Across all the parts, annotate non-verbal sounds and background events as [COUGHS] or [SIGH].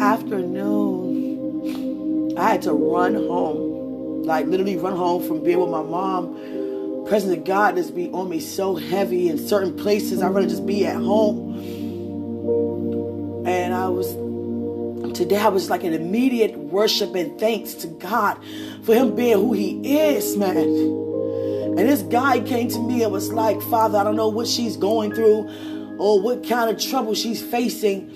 afternoon, I had to run home, like literally run home from being with my mom. Presence of God just be on me so heavy in certain places. I'd rather just be at home. And I was today I was like an immediate worship and thanks to God for him being who he is, man. And this guy came to me and was like, Father, I don't know what she's going through or what kind of trouble she's facing.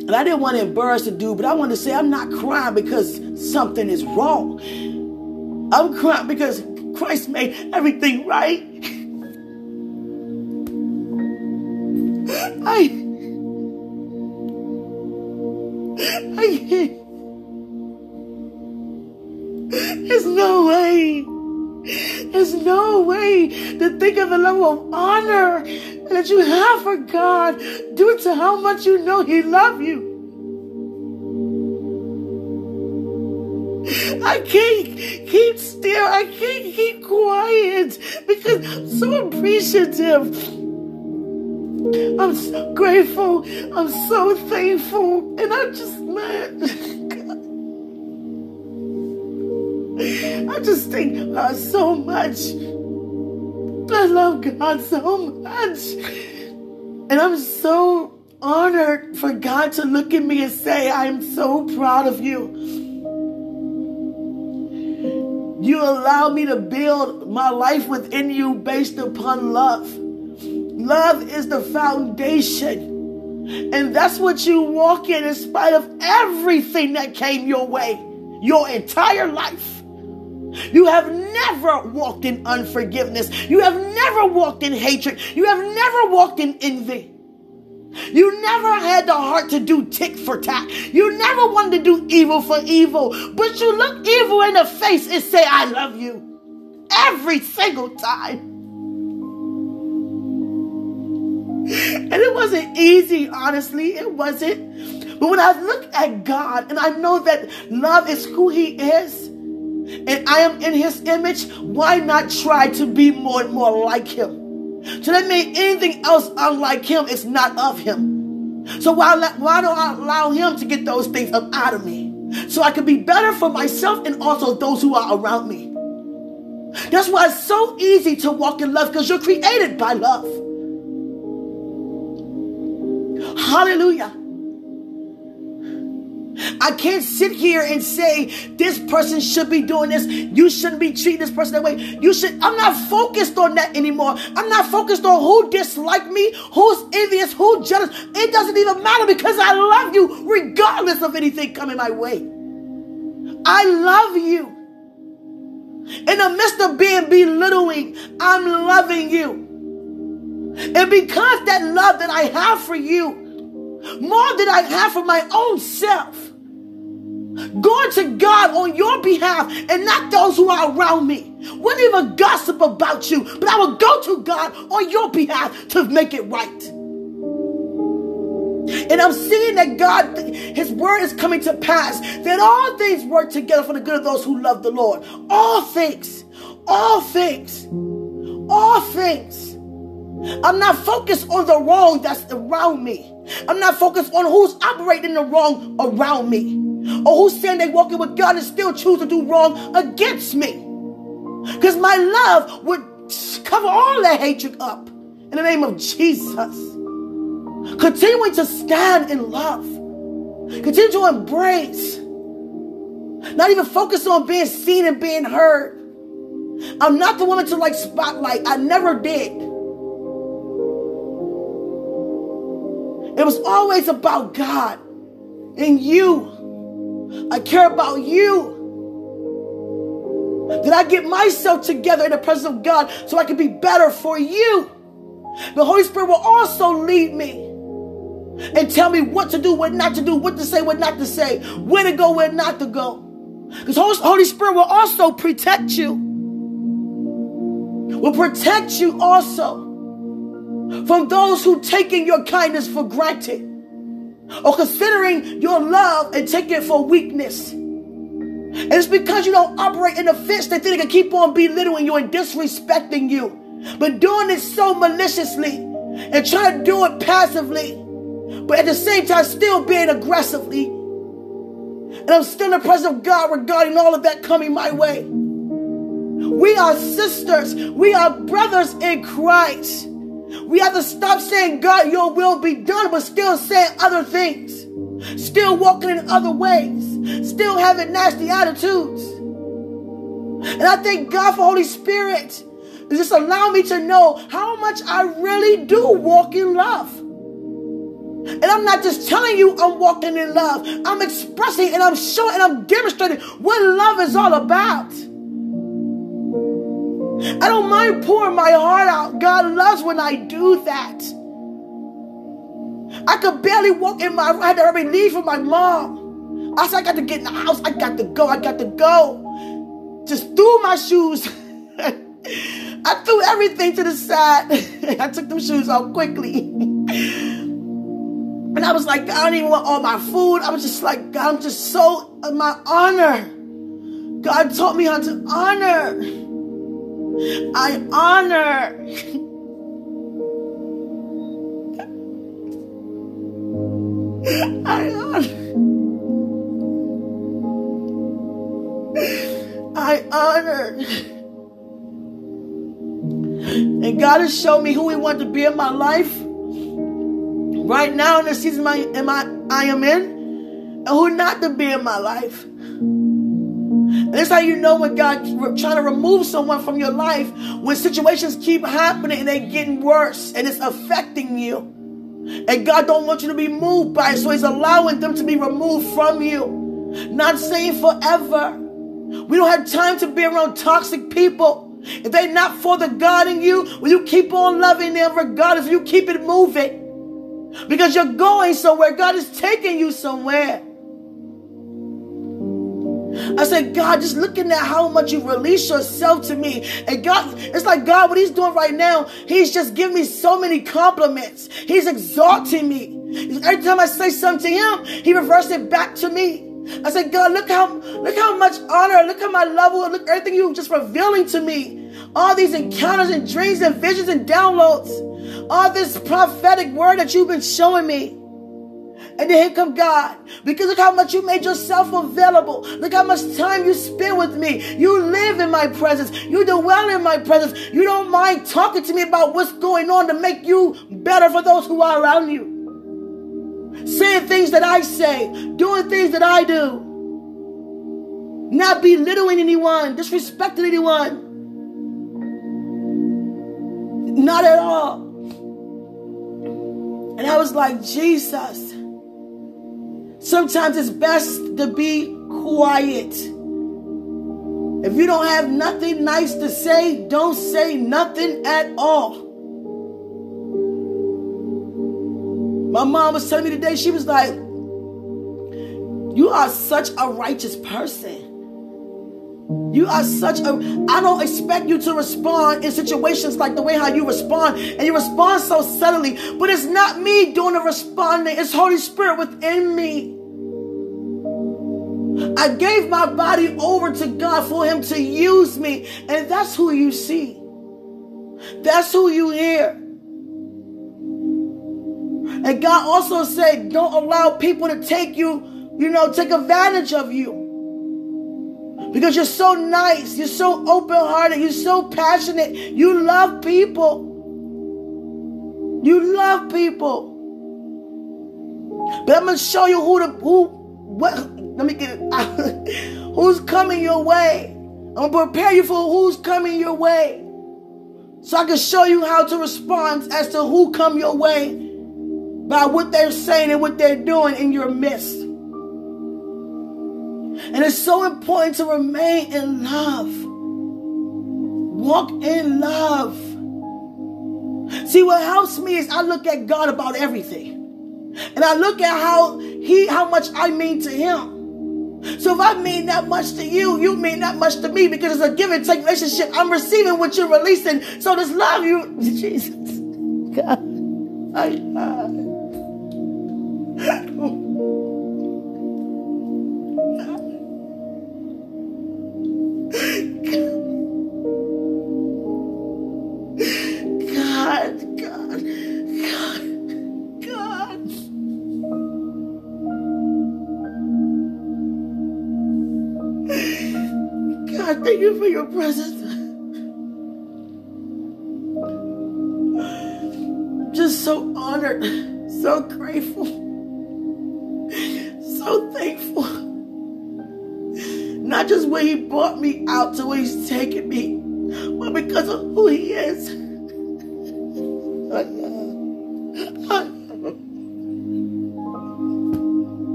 And I didn't want to embarrass the dude, but I wanted to say I'm not crying because something is wrong. I'm crying because Christ made everything right. [LAUGHS] I I. There's no way. There's no way to think of the level of honor that you have for God due to how much you know He loves you. I can't keep still. I can't keep quiet because I'm so appreciative. I'm so grateful. I'm so thankful. And I just, man, [LAUGHS] I just thank God so much. I love God so much. And I'm so honored for God to look at me and say, I am so proud of you. You allow me to build my life within you based upon love. Love is the foundation. And that's what you walk in in spite of everything that came your way, your entire life. You have never walked in unforgiveness. You have never walked in hatred. You have never walked in envy. You never had the heart to do tick for tack. You never wanted to do evil for evil. But you look evil in the face and say, I love you. Every single time. And it wasn't easy, honestly. It wasn't. But when I look at God and I know that love is who He is, and I am in His image, why not try to be more and more like Him? So that means anything else unlike Him is not of Him. So why, why don't I allow Him to get those things up out of me? So I can be better for myself and also those who are around me. That's why it's so easy to walk in love because you're created by love. Hallelujah. I can't sit here and say this person should be doing this. You shouldn't be treating this person that way. You should. I'm not focused on that anymore. I'm not focused on who dislike me, who's envious, who jealous. It doesn't even matter because I love you regardless of anything coming my way. I love you. In the midst of being belittling, I'm loving you. And because that love that I have for you, more than I have for my own self. Going to God on your behalf and not those who are around me. Wouldn't even gossip about you, but I will go to God on your behalf to make it right. And I'm seeing that God, His word is coming to pass, that all things work together for the good of those who love the Lord. All things, all things, all things. I'm not focused on the wrong that's around me. I'm not focused on who's operating the wrong around me or who's saying they're walking with God and still choose to do wrong against me. Because my love would cover all that hatred up in the name of Jesus. Continuing to stand in love, continue to embrace, not even focus on being seen and being heard. I'm not the woman to like spotlight. I never did. It was always about God and you. I care about you. That I get myself together in the presence of God so I can be better for you. The Holy Spirit will also lead me and tell me what to do, what not to do, what to say, what not to say, where to go, where not to go. Because Holy Spirit will also protect you. Will protect you also from those who taking your kindness for granted or considering your love and taking it for weakness. And it's because you don't operate in offense they think they can keep on belittling you and disrespecting you. But doing it so maliciously and trying to do it passively, but at the same time still being aggressively And I'm still in the presence of God regarding all of that coming my way. We are sisters. We are brothers in Christ. We have to stop saying, God, your will be done, but still saying other things. Still walking in other ways. Still having nasty attitudes. And I thank God for Holy Spirit. Just allow me to know how much I really do walk in love. And I'm not just telling you I'm walking in love. I'm expressing and I'm showing and I'm demonstrating what love is all about. I don't mind pouring my heart out. God loves when I do that. I could barely walk in my I had to hurry leave for my mom. I said I got to get in the house. I got to go. I got to go. Just threw my shoes. [LAUGHS] I threw everything to the side. [LAUGHS] I took them shoes off quickly. [LAUGHS] and I was like, I don't even want all my food. I was just like, God, I'm just so my honor. God taught me how to honor. I honor. I honor. I honor. And God has shown me who He wants to be in my life right now in the season I, am I, I am in, and who not to be in my life. And that's how you know when God trying to remove someone from your life when situations keep happening and they're getting worse and it's affecting you. And God don't want you to be moved by it, so He's allowing them to be removed from you. Not saying forever. We don't have time to be around toxic people. If they're not for the God in you, will you keep on loving them regardless? You keep it moving. Because you're going somewhere. God is taking you somewhere. I said, God, just looking at how much you release yourself to me. And God, it's like God, what He's doing right now, He's just giving me so many compliments. He's exalting me. Every time I say something to Him, He reverses it back to me. I said, God, look how look how much honor, look how my level, look everything you just revealing to me. All these encounters and dreams and visions and downloads. All this prophetic word that you've been showing me. And then here come God. Because look how much you made yourself available. Look how much time you spend with me. You live in my presence. You dwell in my presence. You don't mind talking to me about what's going on to make you better for those who are around you. Saying things that I say, doing things that I do. Not belittling anyone, disrespecting anyone. Not at all. And I was like, Jesus. Sometimes it's best to be quiet. If you don't have nothing nice to say, don't say nothing at all. My mom was telling me today, she was like, You are such a righteous person. You are such a. I don't expect you to respond in situations like the way how you respond, and you respond so subtly. But it's not me doing the responding, it's Holy Spirit within me. I gave my body over to God for Him to use me. And that's who you see. That's who you hear. And God also said, don't allow people to take you, you know, take advantage of you. Because you're so nice, you're so open hearted, you're so passionate, you love people. You love people. But I'm gonna show you who the who what let me get it. [LAUGHS] who's coming your way? I'm gonna prepare you for who's coming your way. So I can show you how to respond as to who come your way by what they're saying and what they're doing in your midst. And it's so important to remain in love. Walk in love. See, what helps me is I look at God about everything. And I look at how he how much I mean to him. So if I mean that much to you, you mean that much to me because it's a give and take relationship. I'm receiving what you're releasing. So this love you, [LAUGHS] Jesus, God, God. Thank you for your presence. I'm just so honored, so grateful, so thankful. Not just where He brought me out to where He's taken me, but because of who He is.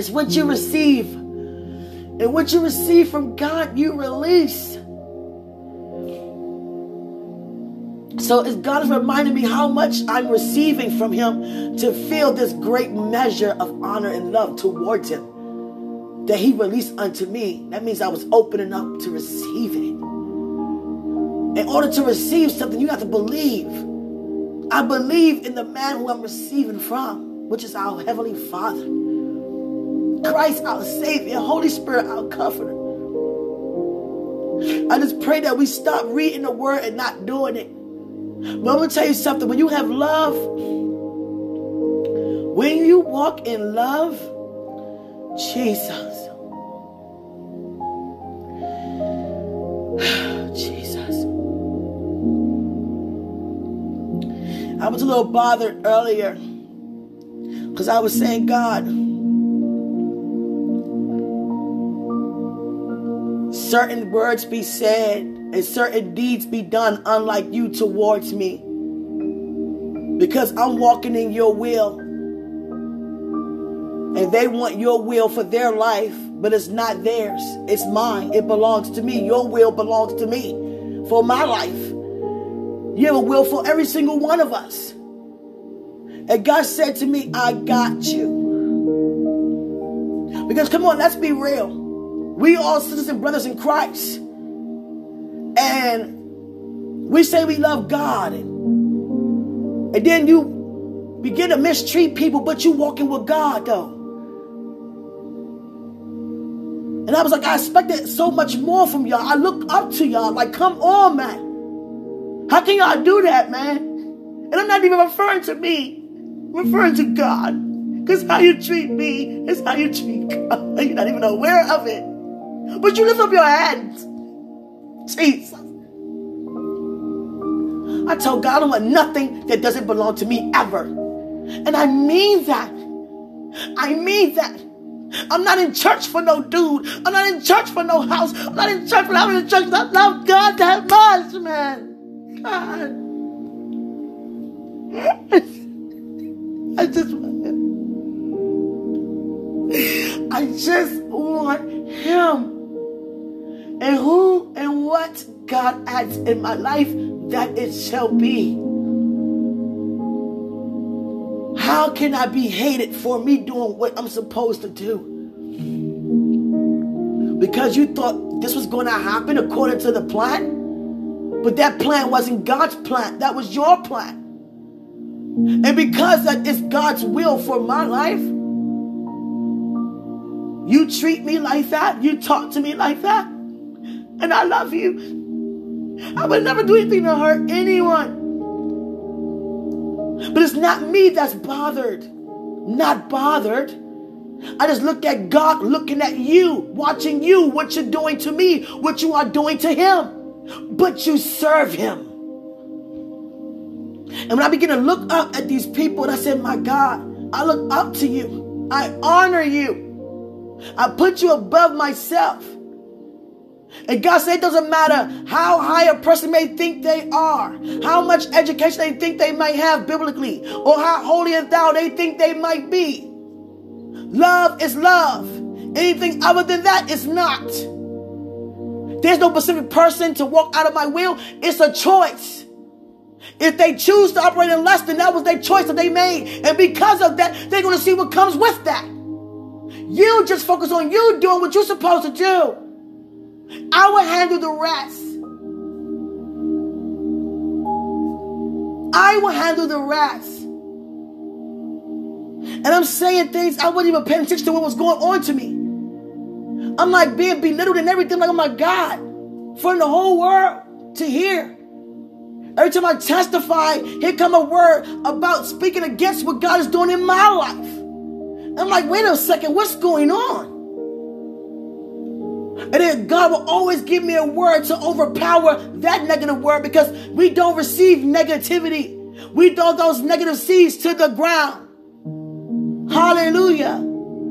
Is what you receive. And what you receive from God, you release. So it's God is reminding me how much I'm receiving from Him to feel this great measure of honor and love towards Him that He released unto me. That means I was opening up to receive it. In order to receive something, you have to believe. I believe in the man who I'm receiving from which is our Heavenly Father. Christ, our Savior, Holy Spirit, our Comforter. I just pray that we stop reading the Word and not doing it. But I'm going to tell you something. When you have love, when you walk in love, Jesus. [SIGHS] Jesus. I was a little bothered earlier because I was saying, God, certain words be said and certain deeds be done unlike you towards me. Because I'm walking in your will. And they want your will for their life, but it's not theirs. It's mine. It belongs to me. Your will belongs to me for my life. You have a will for every single one of us. And God said to me, I got you. Because come on, let's be real. We all sisters and brothers in Christ. And we say we love God. And, then you begin to mistreat people, but you walking with God though. And I was like, I expected so much more from y'all. I look up to y'all. Like, come on, man. How can y'all do that, man? And I'm not even referring to me referring to God. Because how you treat me is how you treat God. [LAUGHS] You're not even aware of it. But you lift up your hands. Jesus. I tell God I want nothing that doesn't belong to me ever. And I mean that. I mean that. I'm not in church for no dude. I'm not in church for no house. I'm not in church for having a church. I love God that much, man. God. [LAUGHS] I just want him. I just want him. And who and what God adds in my life, that it shall be. How can I be hated for me doing what I'm supposed to do? Because you thought this was going to happen according to the plan? But that plan wasn't God's plan, that was your plan. And because that is God's will for my life, you treat me like that, you talk to me like that, and I love you. I would never do anything to hurt anyone. But it's not me that's bothered. Not bothered. I just look at God looking at you, watching you, what you're doing to me, what you are doing to Him. But you serve Him. And when I begin to look up at these people, and I said, My God, I look up to you. I honor you. I put you above myself. And God said it doesn't matter how high a person may think they are, how much education they think they might have biblically, or how holy and thou they think they might be. Love is love. Anything other than that is not. There's no specific person to walk out of my will. It's a choice. If they choose to operate in lust, then that was their choice that they made. And because of that, they're going to see what comes with that. You just focus on you doing what you're supposed to do. I will handle the rest. I will handle the rest. And I'm saying things I wasn't even paying attention to what was going on to me. I'm like being belittled and everything. Like, oh my God, for the whole world to hear. Every time I testify, here come a word about speaking against what God is doing in my life. I'm like, wait a second, what's going on? And then God will always give me a word to overpower that negative word because we don't receive negativity. We throw those negative seeds to the ground. Hallelujah.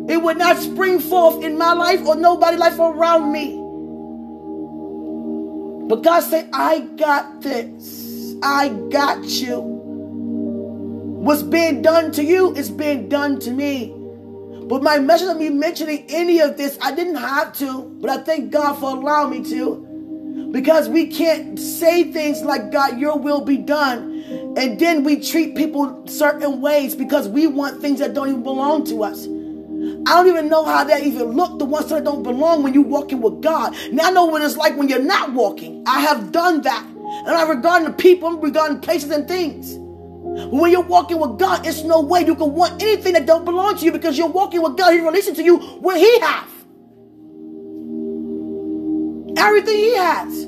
It would not spring forth in my life or nobody's life around me. But God said, I got this. I got you. What's being done to you is being done to me. But my message of me mentioning any of this, I didn't have to, but I thank God for allowing me to. Because we can't say things like, God, your will be done. And then we treat people certain ways because we want things that don't even belong to us. I don't even know how that even look, the ones that don't belong when you're walking with God. Now I know what it's like when you're not walking. I have done that. And I regarding the people, regarding places and things. When you're walking with God, it's no way you can want anything that don't belong to you because you're walking with God. He's releasing to you what He has. Everything He has.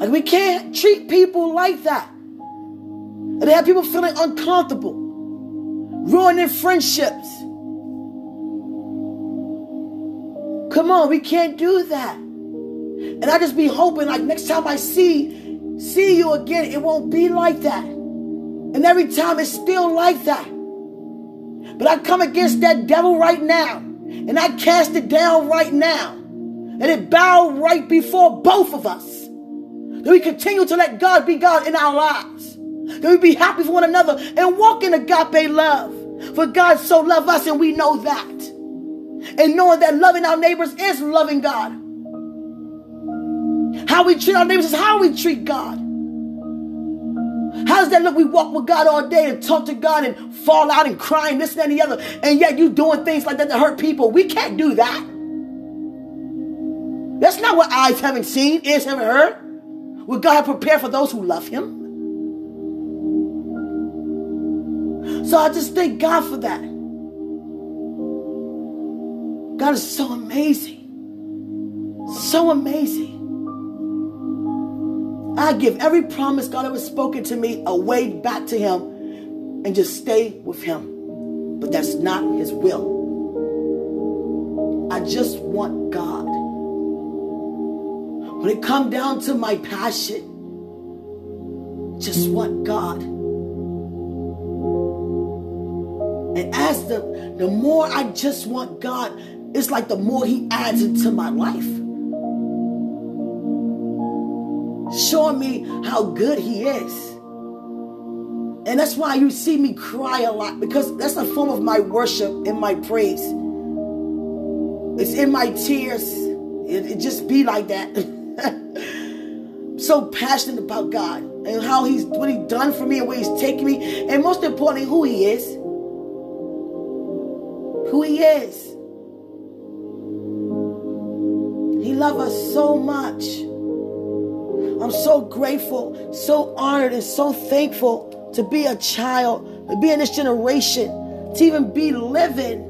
Like we can't treat people like that. And they have people feeling uncomfortable, ruining friendships. Come on, we can't do that. And I just be hoping like next time I see see you again, it won't be like that. And every time it's still like that. But I come against that devil right now. And I cast it down right now. And it bow right before both of us. That we continue to let God be God in our lives. That we be happy for one another and walk in agape love. For God so loved us and we know that. And knowing that loving our neighbors is loving God. How we treat our neighbors is how we treat God. How does that look? We walk with God all day and talk to God and fall out and cry and this and the other, and yet you doing things like that to hurt people. We can't do that. That's not what eyes haven't seen, ears haven't heard. What God prepared for those who love Him. So I just thank God for that. God is so amazing. So amazing. I give every promise God ever spoken to me away back to Him and just stay with Him. But that's not His will. I just want God. When it come down to my passion, just want God. And as the the more I just want God, it's like the more He adds into my life showing me how good He is. And that's why you see me cry a lot because that's a form of my worship and my praise. It's in my tears. It, it just be like that. [LAUGHS] so passionate about God and how He's what He's done for me and where He's taken me, and most importantly, who He is. Who He is. He loves us so much. I'm so grateful, so honored, and so thankful to be a child, to be in this generation, to even be living.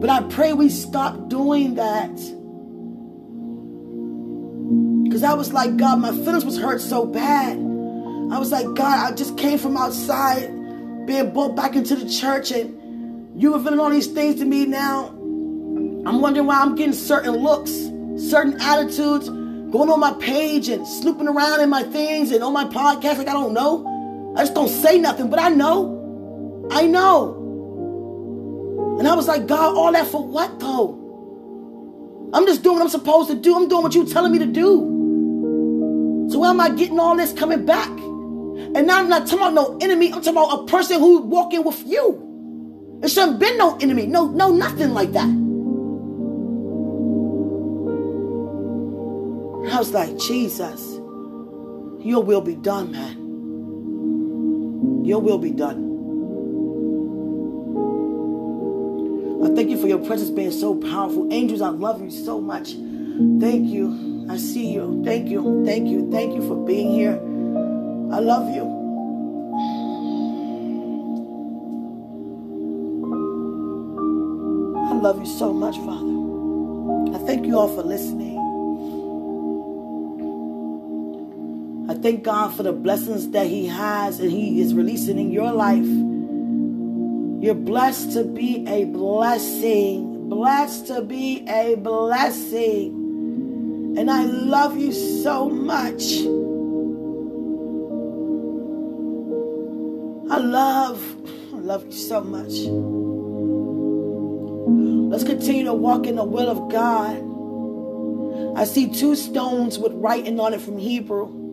But I pray we stop doing that. Because I was like, God, my feelings was hurt so bad. I was like, God, I just came from outside, being brought back into the church, and you revealing all these things to me now. I'm wondering why I'm getting certain looks, certain attitudes, going on my page and snooping around in my things and on my podcast like I don't know. I just don't say nothing, but I know. I know. And I was like, God, all that for what though? I'm just doing what I'm supposed to do. I'm doing what you're telling me to do. So why am I getting all this coming back? And now I'm not talking about no enemy. I'm talking about a person who's walking with you. There shouldn't been no enemy. No, no, nothing like that. I was like, Jesus, your will be done, man. Your will be done. I thank you for your presence being so powerful. Angels, I love you so much. Thank you. I see you. Thank you. Thank you. Thank you for being here. I love you. I love you so much, Father. I thank you all for listening. Thank God for the blessings that He has and He is releasing in your life. You're blessed to be a blessing. Blessed to be a blessing. And I love you so much. I love, I love you so much. Let's continue to walk in the will of God. I see two stones with writing on it from Hebrew.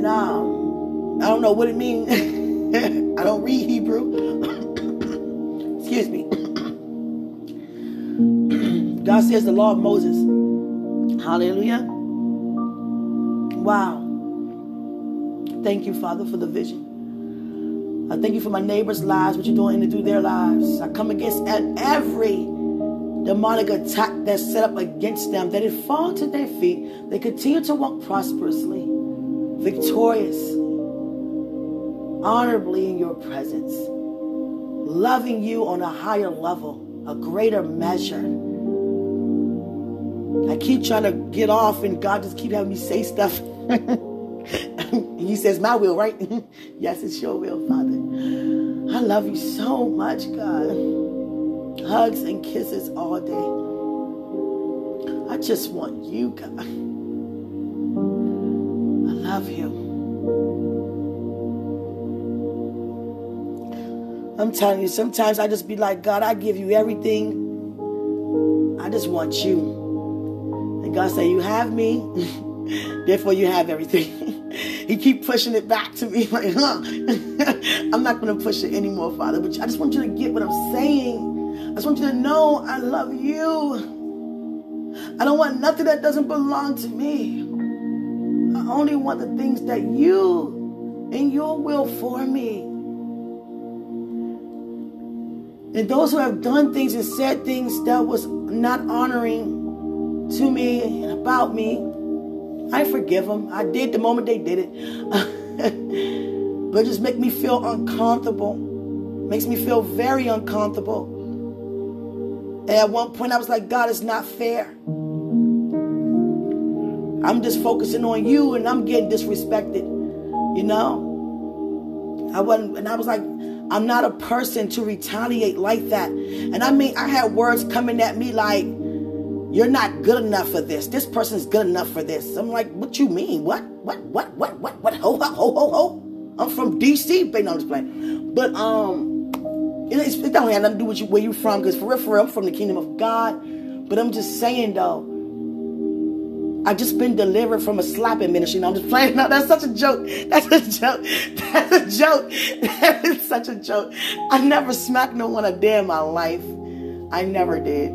And um, I don't know what it means. [LAUGHS] I don't read Hebrew. [COUGHS] Excuse me. [COUGHS] God says the law of Moses. Hallelujah. Wow. Thank you, Father, for the vision. I thank you for my neighbors' lives, what you're doing to do their lives. I come against every demonic attack that's set up against them, that it fall to their feet. They continue to walk prosperously, victorious, honorably in your presence, loving you on a higher level, a greater measure. I keep trying to get off, and God just keep having me say stuff. [LAUGHS] he says, My will, right? [LAUGHS] yes, it's your will, Father. I love you so much, God. Hugs and kisses all day. I just want you, God. Love you. I'm telling you, sometimes I just be like, God, I give you everything. I just want you. And God say, You have me, [LAUGHS] therefore you have everything. [LAUGHS] he keep pushing it back to me [LAUGHS] like, huh? I'm not gonna push it anymore, Father. But I just want you to get what I'm saying. I just want you to know I love you. I don't want nothing that doesn't belong to me. I only want the things that you and your will for me. And those who have done things and said things that was not honoring to me and about me, I forgive them. I did the moment they did it. [LAUGHS] but it just make me feel uncomfortable. Makes me feel very uncomfortable. And at one point I was like, God, it's not fair. I'm just focusing on you and I'm getting disrespected. You know? I wasn't and I was like, I'm not a person to retaliate like that. And I mean, I had words coming at me like, you're not good enough for this. This person's good enough for this. I'm like, what you mean? What? What? What? What? What? What? Ho, ho, ho, ho, ho. I'm from DC. But no, I'm just playing. But, um, it, it don't have nothing to do with you, where you from. Because for real, for real, I'm from the kingdom of God. But I'm just saying, though, I just been delivered from a slapping ministry. No, I'm just playing. [LAUGHS] No, that's such a joke. That's a joke. [LAUGHS] That's a joke. That is such a joke. I never smacked no one a day in my life. I never did.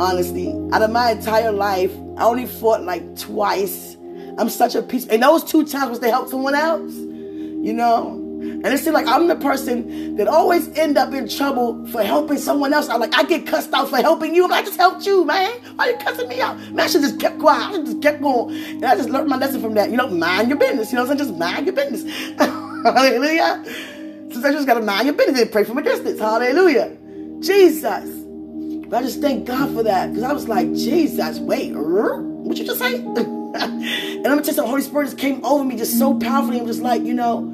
Honestly, out of my entire life, I only fought like twice. I'm such a piece. And those two times was to help someone else. You know? And it seems like I'm the person that always end up in trouble for helping someone else. I'm like I get cussed out for helping you. I just helped you, man. Why are you cussing me out? Man, I should just kept quiet. I should just kept going. And I just learned my lesson from that. You know, mind your business. You know what I'm saying? Just mind your business. [LAUGHS] Hallelujah. Sometimes you just gotta mind your business and pray from a distance. Hallelujah. Jesus. But I just thank God for that. Because I was like, Jesus, wait, what you just say? [LAUGHS] and I'm you, the Holy Spirit just came over me just so powerfully. I'm just like, you know,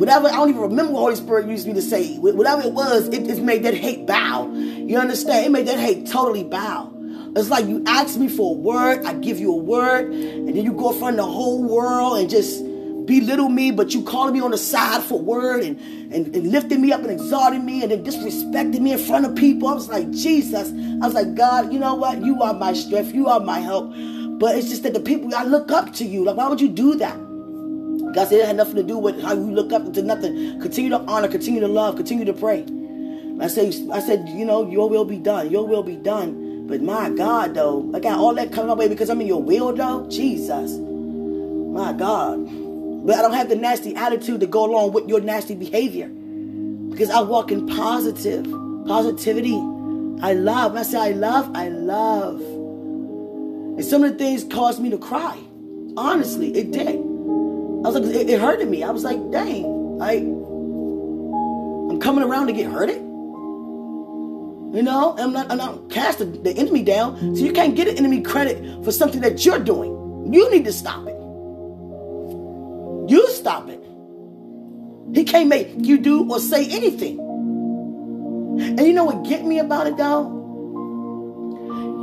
whatever, I don't even remember what Holy Spirit used me to say. Whatever it was, it just made that hate bow. You understand? It made that hate totally bow. It's like you ask me for a word, I give you a word, and then you go in front of the whole world and just belittle me, but you calling me on the side for word and, and, and lifting me up and exalting me and then disrespecting me in front of people. I was like, Jesus. I was like, God, you know what? You are my strength. You are my help. But it's just that the people, I look up to you. Like, why would you do that? God said it had nothing to do with how you look up to nothing. Continue to honor, continue to love, continue to pray. I said, I said, you know, your will be done. Your will be done. But my God, though, I got all that coming my way because I'm in your will, though. Jesus. My God. But I don't have the nasty attitude to go along with your nasty behavior. Because I walk in positive, positivity. I love. When I say I love, I love. And some of the things caused me to cry. Honestly, it did. I was like, it, it hurted me. I was like, dang, I, I'm coming around to get hurted. You know, I'm not, I'm not casting the enemy down. So you can't get an enemy credit for something that you're doing. You need to stop it. You stop it. He can't make you do or say anything. And you know what get me about it though?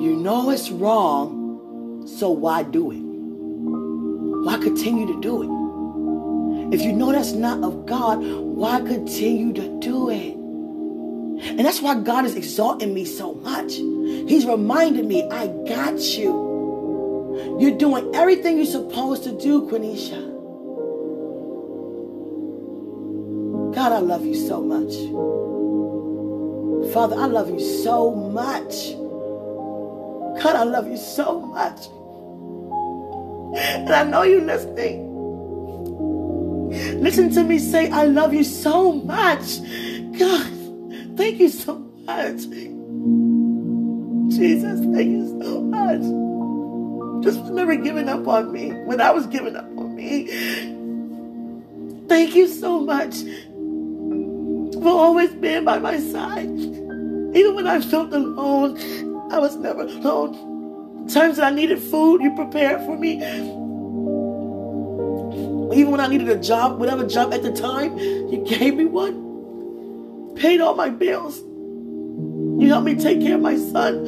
You know it's wrong, so why do it? Why continue to do it? If you know that's not of God, why continue to do it? And that's why God is exalting me so much. He's reminding me, I got you. You're doing everything you're supposed to do, Quenisha. God, I love you so much. Father, I love you so much. God, I love you so much. And I know you're listening. Listen to me say, I love you so much. God, thank you so much. Jesus, thank you so much. Just for never giving up on me when I was giving up on me. Thank you so much for always being by my side. Even when I felt alone, I was never alone. Times that I needed food, you prepared for me. Even when I needed a job, whatever job at the time, you gave me one. Paid all my bills. You helped me take care of my son.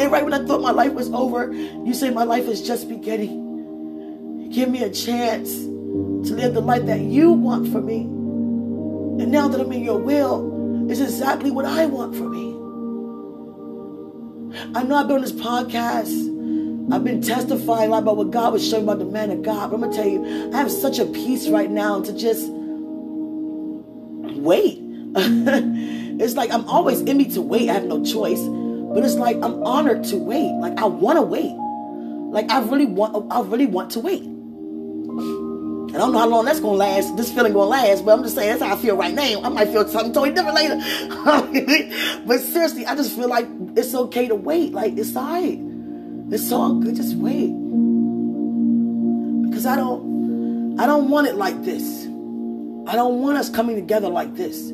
And right when I thought my life was over, you say my life is just beginning. Give me a chance to live the life that you want for me. And now that I'm in your will, it's exactly what I want for me. I know I've been on this podcast. I've been testifying a lot about what God was showing about the man of God. But I'm going to tell you, I have such a peace right now to just wait. [LAUGHS] it's like I'm always in me to wait. I have no choice. But it's like I'm honored to wait. Like I want to wait. Like I really want I really want to wait. I don't know how long that's gonna last. This feeling gonna last, but I'm just saying that's how I feel right now. I might feel something totally different later. [LAUGHS] but seriously, I just feel like it's okay to wait. Like it's alright. It's all good. Just wait. Because I don't I don't want it like this. I don't want us coming together like this.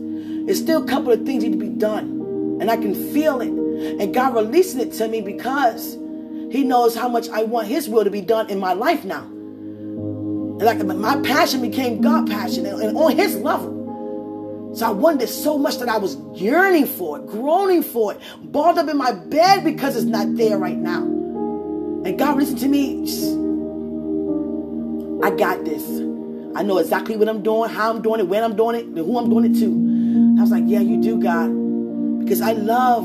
It's still a couple of things need to be done. And I can feel it. And God releasing it to me because He knows how much I want His will to be done in my life now. And like my passion became God passion and, on his level. So I wanted it so much that I was yearning for it, groaning for it, balled up in my bed because it's not there right now. And God listen to me. I got this. I know exactly what I'm doing, how I'm doing it, when I'm doing it, and who I'm doing it to. I was like, yeah, you do, God. Because I love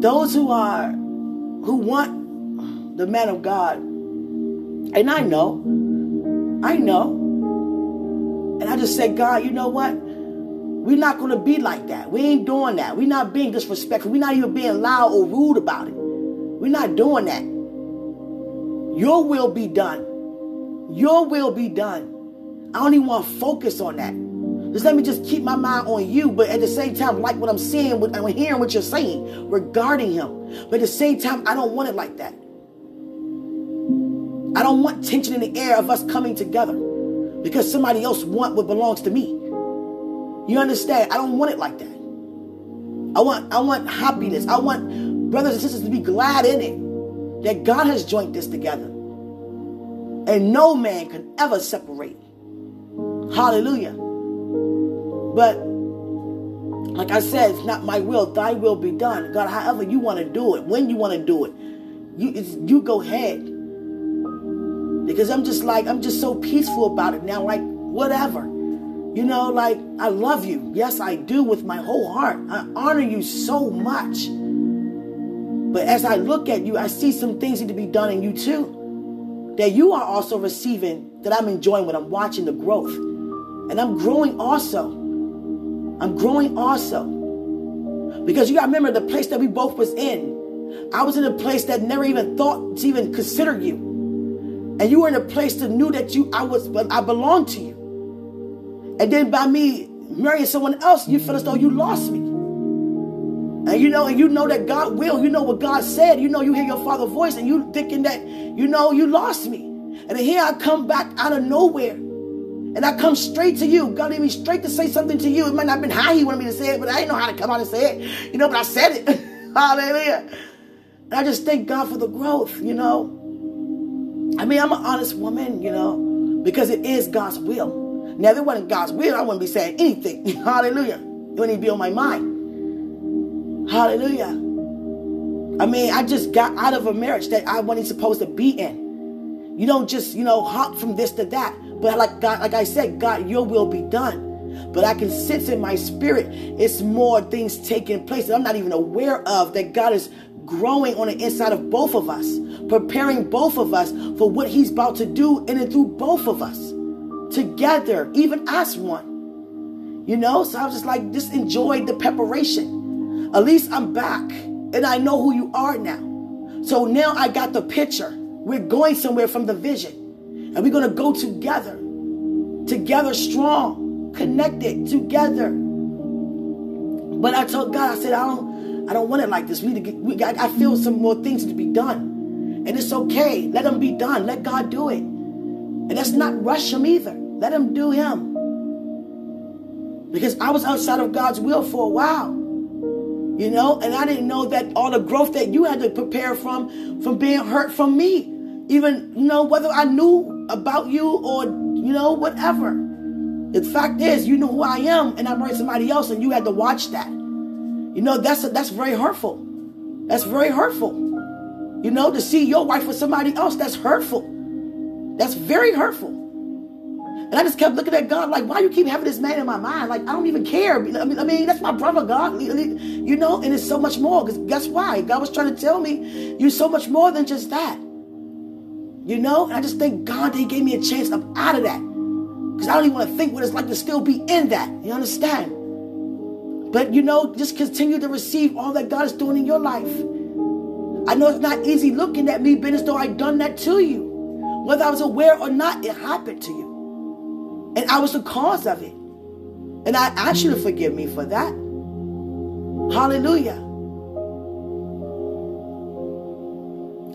those who are, who want the man of God and I know. I know. And I just said, God, you know what? We're not going to be like that. We ain't doing that. We're not being disrespectful. We're not even being loud or rude about it. We're not doing that. Your will be done. Your will be done. I don't even want to focus on that. Just let me just keep my mind on you, but at the same time, like what I'm seeing, what I'm hearing what you're saying regarding him. But at the same time, I don't want it like that. I don't want tension in the air of us coming together because somebody else want what belongs to me. You understand? I don't want it like that. I want I want happiness. I want brothers and sisters to be glad in it that God has joined this together. And no man can ever separate. Hallelujah. But like I said, it's not my will, thy will be done. God, however you want to do it, when you want to do it, you you go ahead. Because I'm just like, I'm just so peaceful about it now. Like, whatever. You know, like, I love you. Yes, I do with my whole heart. I honor you so much. But as I look at you, I see some things need to be done in you too. That you are also receiving, that I'm enjoying when I'm watching the growth. And I'm growing also. I'm growing also. Because you gotta remember the place that we both was in. I was in a place that never even thought to even consider you and you were in a place that knew that you I was but I belonged to you. And then by me marrying someone else, you feel as though you lost me. And you know, and you know that God will, you know what God said, you know you hear your father's voice, and you thinking that, you know, you lost me. And here I come back out of nowhere. And I come straight to you. God lead me straight to say something to you. It might not have been how he wanted me to say it, but I didn't know how to come out and say it. You know, but I said it. [LAUGHS] Hallelujah. And I just thank God for the growth, you know. I mean, I'm an honest woman, you know, because it is God's will. Now, if it wasn't God's will, I wouldn't be saying anything. [LAUGHS] Hallelujah. It wouldn't even be on my mind. Hallelujah. I mean, I just got out of a marriage that I wasn't supposed to be in. You don't just, you know, hop from this to that. But like God, like I said, God, your will be done. But I can sense in my spirit, it's more things taking place that I'm not even aware of that God is growing on the inside of both of us, preparing both of us for what He's about to do in and through both of us together, even as one. You know, so I was just like, just enjoy the preparation. At least I'm back and I know who you are now. So now I got the picture. We're going somewhere from the vision, and we're going to go together, together strong, connected together. But I told God, I said, I don't. I don't want it like this. We need to get, we got, I feel some more things to be done. And it's okay. Let them be done. Let God do it. And let's not rush him either. Let him do him. Because I was outside of God's will for a while. You know, and I didn't know that all the growth that you had to prepare from, from being hurt from me. Even, you know, whether I knew about you or, you know, whatever. The fact is, you know who I am, and I'm married somebody else, and you had to watch that. You know, that's that's very hurtful. That's very hurtful. You know, to see your wife with somebody else, that's hurtful. That's very hurtful. And I just kept looking at God like, why you keep having this man in my mind? Like, I don't even care. I mean, I mean that's my brother, God. You know, and it's so much more. Because guess why? God was trying to tell me you're so much more than just that. You know? And I just thank God that He gave me a chance up out of that. Because I don't even want to think what it's like to still be in that. You understand? But you know, just continue to receive all that God is doing in your life. I know it's not easy looking at me, but as though I've done that to you. Whether I was aware or not, it happened to you. And I was the cause of it. And I ask you to forgive me for that. Hallelujah.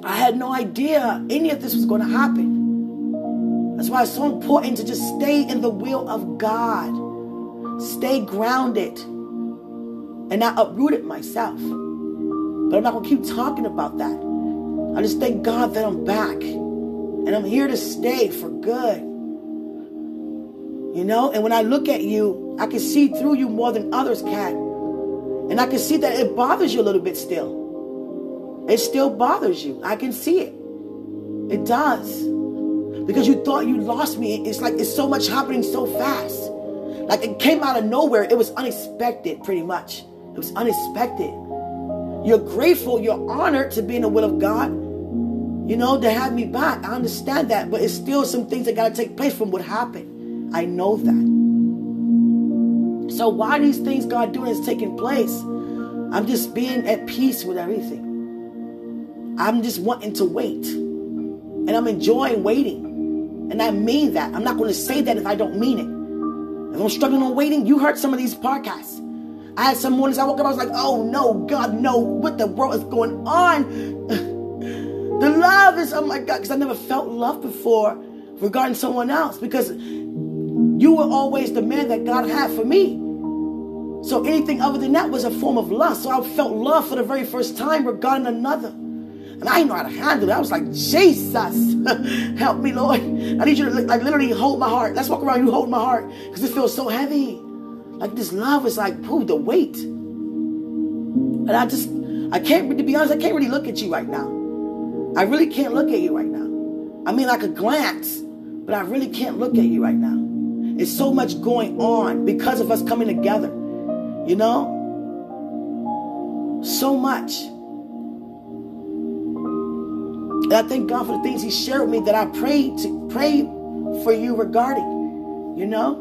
I had no idea any of this was going to happen. That's why it's so important to just stay in the will of God. Stay grounded and I uprooted myself. But I'm not going to keep talking about that. I just thank God that I'm back and I'm here to stay for good. You know, and when I look at you, I can see through you more than others can. And I can see that it bothers you a little bit still. It still bothers you. I can see it. It does. Because you thought you lost me. It's like it's so much happening so fast. Like it came out of nowhere. It was unexpected, pretty much. It was unexpected. You're grateful, you're honored to be in the will of God. You know, to have me back. I understand that, but it's still some things that got to take place from what happened. I know that. So why these things God doing is taking place? I'm just being at peace with everything. I'm just wanting to wait. And I'm enjoying waiting. And I mean that. I'm not going to say that if I don't mean it. If I'm struggling on waiting, you heard some of these podcasts. I had some mornings I woke up, I was like, oh no, God, no, what the world is going on? [LAUGHS] the love is, oh my God, because I never felt love before regarding someone else because you were always the man that God had for me. So anything other than that was a form of lust. So I felt love for the very first time regarding another. And I didn't know how to handle it. I was like, Jesus, [LAUGHS] help me, Lord. I need you to like literally hold my heart. Let's walk around you hold my heart because it feels so heavy. Like this love is like, ooh, the weight. And I just, I can't, to be honest, I can't really look at you right now. I really can't look at you right now. I mean, I could glance, but I really can't look at you right now. It's so much going on because of us coming together. You know? So much. And I thank God for the things He shared with me that I prayed to pray for you regarding. You know?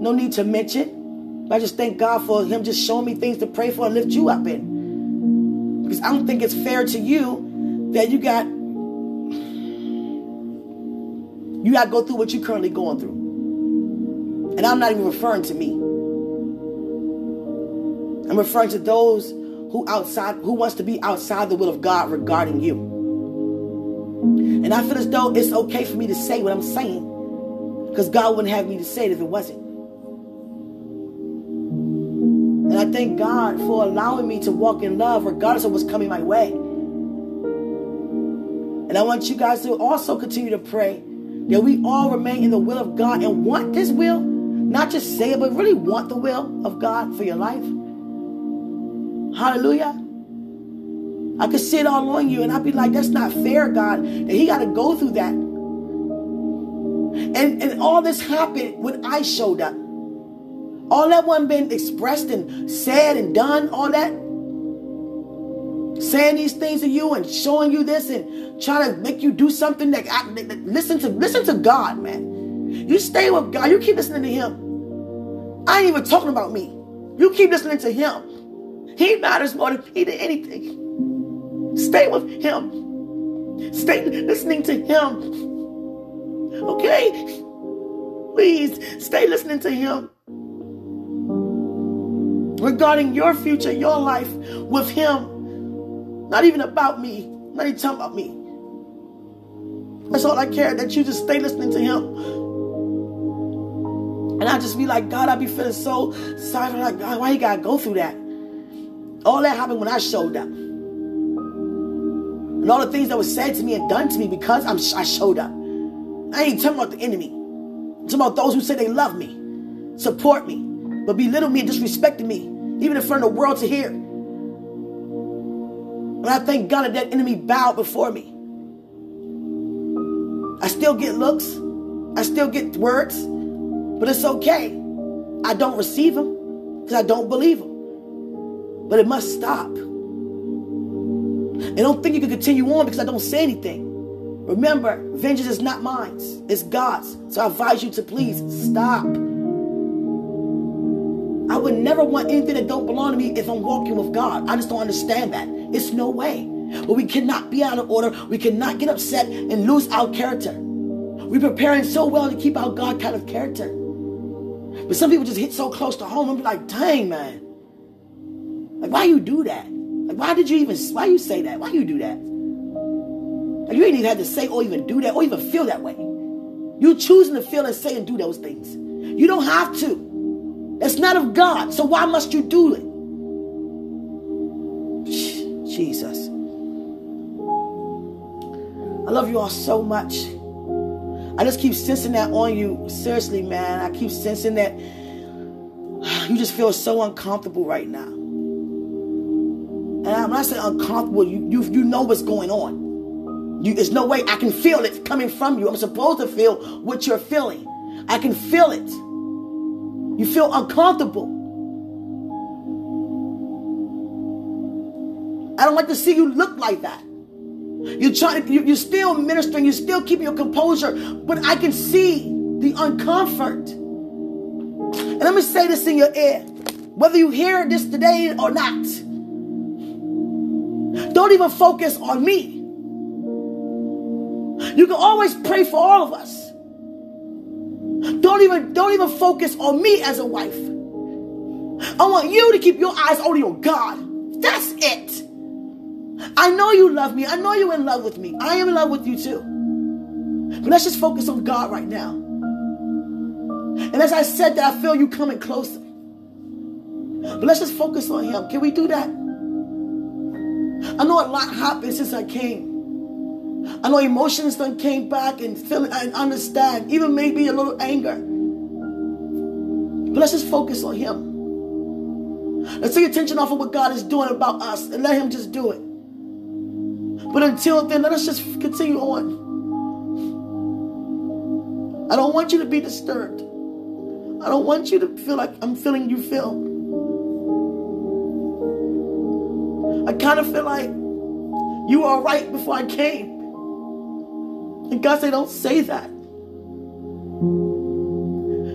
No need to mention. But I just thank God for Him just showing me things to pray for and lift you up in. Because I don't think it's fair to you that you got you got to go through what you're currently going through. And I'm not even referring to me. I'm referring to those who outside who wants to be outside the will of God regarding you. And I feel as though it's okay for me to say what I'm saying. Because God wouldn't have me to say it if it wasn't. And I thank God for allowing me to walk in love regardless of what's coming my way. And I want you guys to also continue to pray that we all remain in the will of God and want this will, not just say it, but really want the will of God for your life. Hallelujah. I could sit all on you and I'd be like, that's not fair, God, that He got to go through that. And, and all this happened when I showed up. All that wasn't been expressed and said and done, all that. Saying these things to you and showing you this and trying to make you do something that, I, that, that listen to listen to God, man. You stay with God. You keep listening to Him. I ain't even talking about me. You keep listening to Him. He matters more than he did anything. Stay with Him. Stay listening to Him. Okay? Please stay listening to Him regarding your future, your life with Him. Not even about me. Not even talking about me. That's all I care, that you just stay listening to Him. And I just be like, God, I be feeling so sorry. Like, God, why you gotta go through that? All that happened when I showed up. And all the things that was said to me and done to me because I'm, I showed up. I ain't talking about the enemy. I'm talking about those who say they love me, support me, but belittle me and disrespected me, even in front of the world to hear. And I thank God that that enemy bowed before me. I still get looks, I still get words, but it's okay. I don't receive them because I don't believe them. But it must stop. And don't think you can continue on because I don't say anything. Remember, vengeance is not mine, it's God's. So I advise you to please stop. I would never want anything that don't belong to me if I'm walking with God. I just don't understand that. It's no way. But we cannot be out of order. We cannot get upset and lose our character. We're preparing so well to keep our God kind of character. But some people just hit so close to home and be like, dang, man. Like, why you do that? Like, why did you even, why you say that? Why you do that? Like, you ain't even had to say or even do that or even feel that way. You choosing to feel and say and do those things. You don't have to. That's not of God. So why must you do it? Jesus. I love you all so much. I just keep sensing that on you. Seriously, man. I keep sensing that [SIGHS] you just feel so uncomfortable right now. And when I say uncomfortable, you, you, you know what's going on. You, there's no way I can feel it coming from you. I'm supposed to feel what you're feeling. I can feel it. You feel uncomfortable. I don't like to see you look like that. You're trying. You're still ministering. You're still keeping your composure, but I can see the uncomfort. And let me say this in your ear, whether you hear this today or not. Don't even focus on me. You can always pray for all of us. Don't even don't even focus on me as a wife. I want you to keep your eyes only on God. That's it. I know you love me. I know you're in love with me. I am in love with you too. But let's just focus on God right now. And as I said that, I feel you coming closer. But let's just focus on Him. Can we do that? I know a lot happened since I came. I know emotions then came back and feeling and understand, even maybe a little anger. But let's just focus on Him. Let's take attention off of what God is doing about us and let Him just do it. But until then, let us just continue on. I don't want you to be disturbed. I don't want you to feel like I'm feeling you feel. I kind of feel like you were right before I came. And God said, don't say that.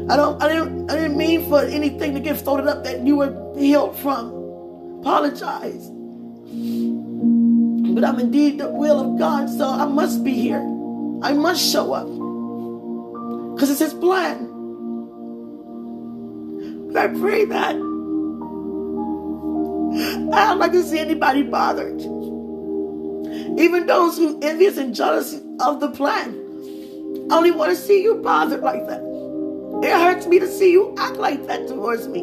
I don't I didn't I didn't mean for anything to get floated up that you were healed from. Apologize. But I'm indeed the will of God, so I must be here. I must show up. Because it's his plan. I pray that I don't like to see anybody bothered. Even those who envious and jealous of the plan. I only want to see you bothered like that. It hurts me to see you act like that towards me.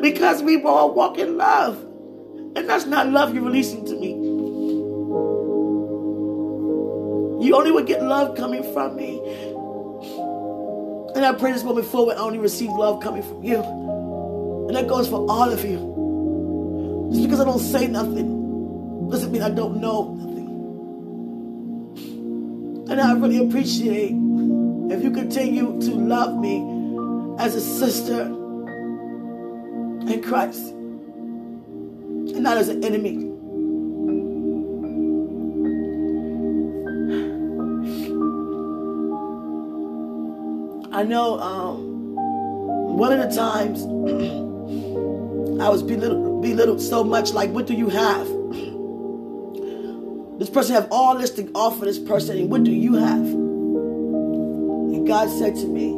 Because we all walk in love. And that's not love you're releasing to me. You only would get love coming from me. And I pray this moment forward, I only receive love coming from you. And that goes for all of you. Just because I don't say nothing doesn't mean I don't know nothing. And I really appreciate if you continue to love me as a sister in Christ and not as an enemy. I know um, one of the times [CLEARS THROAT] I was belittled, belittled so much, like, what do you have? This person have all this to offer this person, and what do you have? And God said to me,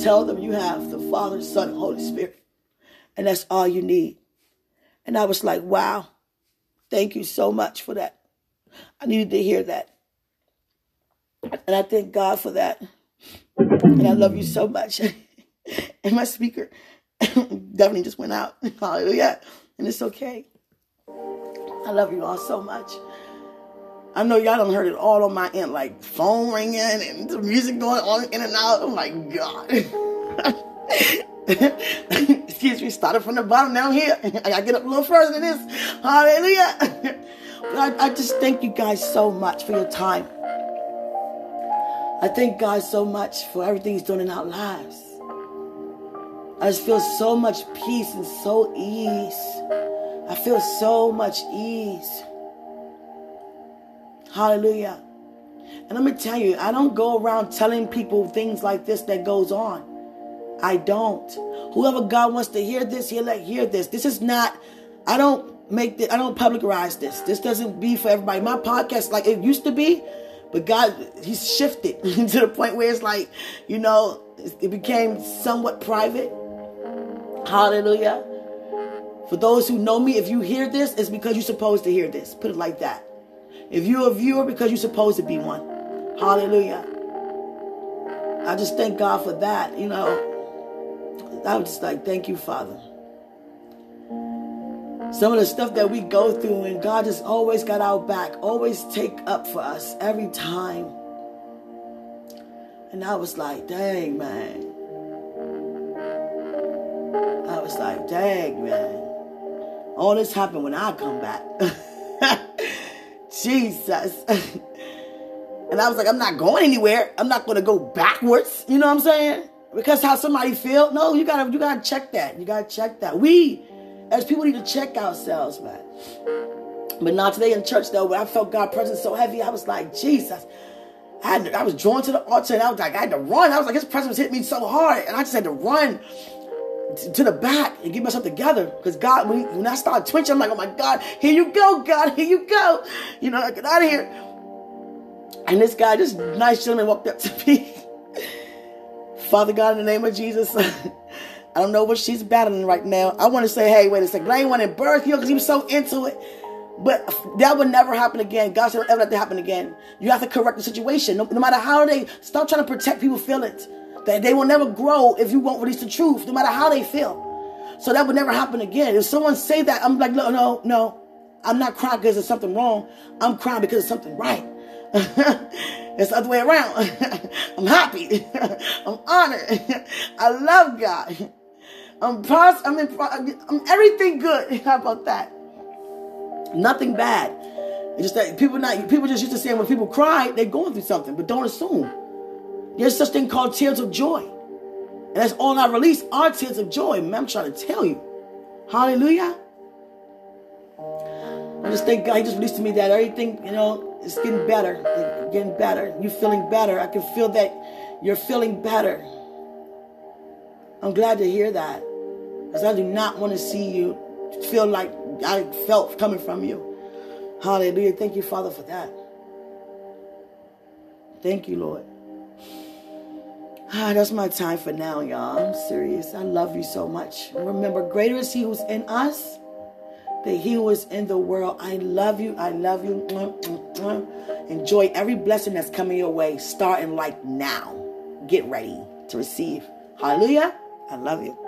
Tell them you have the Father, Son, and Holy Spirit. And that's all you need. And I was like, wow, thank you so much for that. I needed to hear that. And I thank God for that. And I love you so much. [LAUGHS] and my speaker [COUGHS] definitely just went out. [LAUGHS] Hallelujah. And it's okay. I love you all so much. I know y'all don't heard it all on my end, like phone ringing and the music going on in and out. Oh my God. [LAUGHS] Excuse me, started from the bottom down here. I gotta get up a little further than this. Hallelujah. I, I just thank you guys so much for your time. I thank God so much for everything He's doing in our lives. I just feel so much peace and so ease. I feel so much ease. Hallelujah. And let me tell you, I don't go around telling people things like this that goes on. I don't. Whoever God wants to hear this, he'll let hear this. This is not, I don't make this, I don't publicize this. This doesn't be for everybody. My podcast, like it used to be, but God, He's shifted [LAUGHS] to the point where it's like, you know, it became somewhat private. Hallelujah. For those who know me, if you hear this, it's because you're supposed to hear this. Put it like that. If you're a viewer, because you're supposed to be one. Hallelujah. I just thank God for that. You know, I was just like, thank you, Father. Some of the stuff that we go through, and God just always got our back, always take up for us every time. And I was like, dang, man. I was like, dang, man. All this happened when I come back. [LAUGHS] Jesus. [LAUGHS] and I was like, I'm not going anywhere. I'm not going to go backwards. You know what I'm saying? Because how somebody feel? No, you gotta you gotta check that. You gotta check that. We as people need to check ourselves, man. But not today in church though, when I felt God presence so heavy, I was like, Jesus. I, to, I was drawn to the altar and I was like, I had to run. I was like, his presence hit me so hard. And I just had to run to the back and get myself together. Because God, when, when I started twitching, I'm like, oh my God, here you go, God, here you go. You know, get out of here. And this guy, this nice gentleman walked up to me. [LAUGHS] Father God, in the name of Jesus, [LAUGHS] I don't know what she's battling right now. I want to say, hey, wait a second. I ain't want to birth you know, because he was so into it. But that would never happen again. God said, ever let that happen again. You have to correct the situation. No, no matter how they stop trying to protect people's feelings. That they will never grow if you won't release the truth, no matter how they feel. So that would never happen again. If someone say that, I'm like, no, no, no. I'm not crying because there's something wrong. I'm crying because there's something right. [LAUGHS] it's the other way around. [LAUGHS] I'm happy. [LAUGHS] I'm honored. I love God. I'm pros- I'm in I'm everything good. [LAUGHS] How about that? Nothing bad. It's just that people not people just used to saying when people cry, they're going through something, but don't assume. There's such thing called tears of joy. And that's all I release are tears of joy. Man, I'm trying to tell you. Hallelujah. I just thank God He just released to me that everything, you know, is getting better. getting better. You're feeling better. I can feel that you're feeling better. I'm glad to hear that. Because I do not want to see you feel like I felt coming from you. Hallelujah. Thank you, Father, for that. Thank you, Lord. Ah, that's my time for now, y'all. I'm serious. I love you so much. Remember, greater is He who's in us than He who is in the world. I love you. I love you. Enjoy every blessing that's coming your way, starting like now. get ready to receive. Hallelujah. I love you.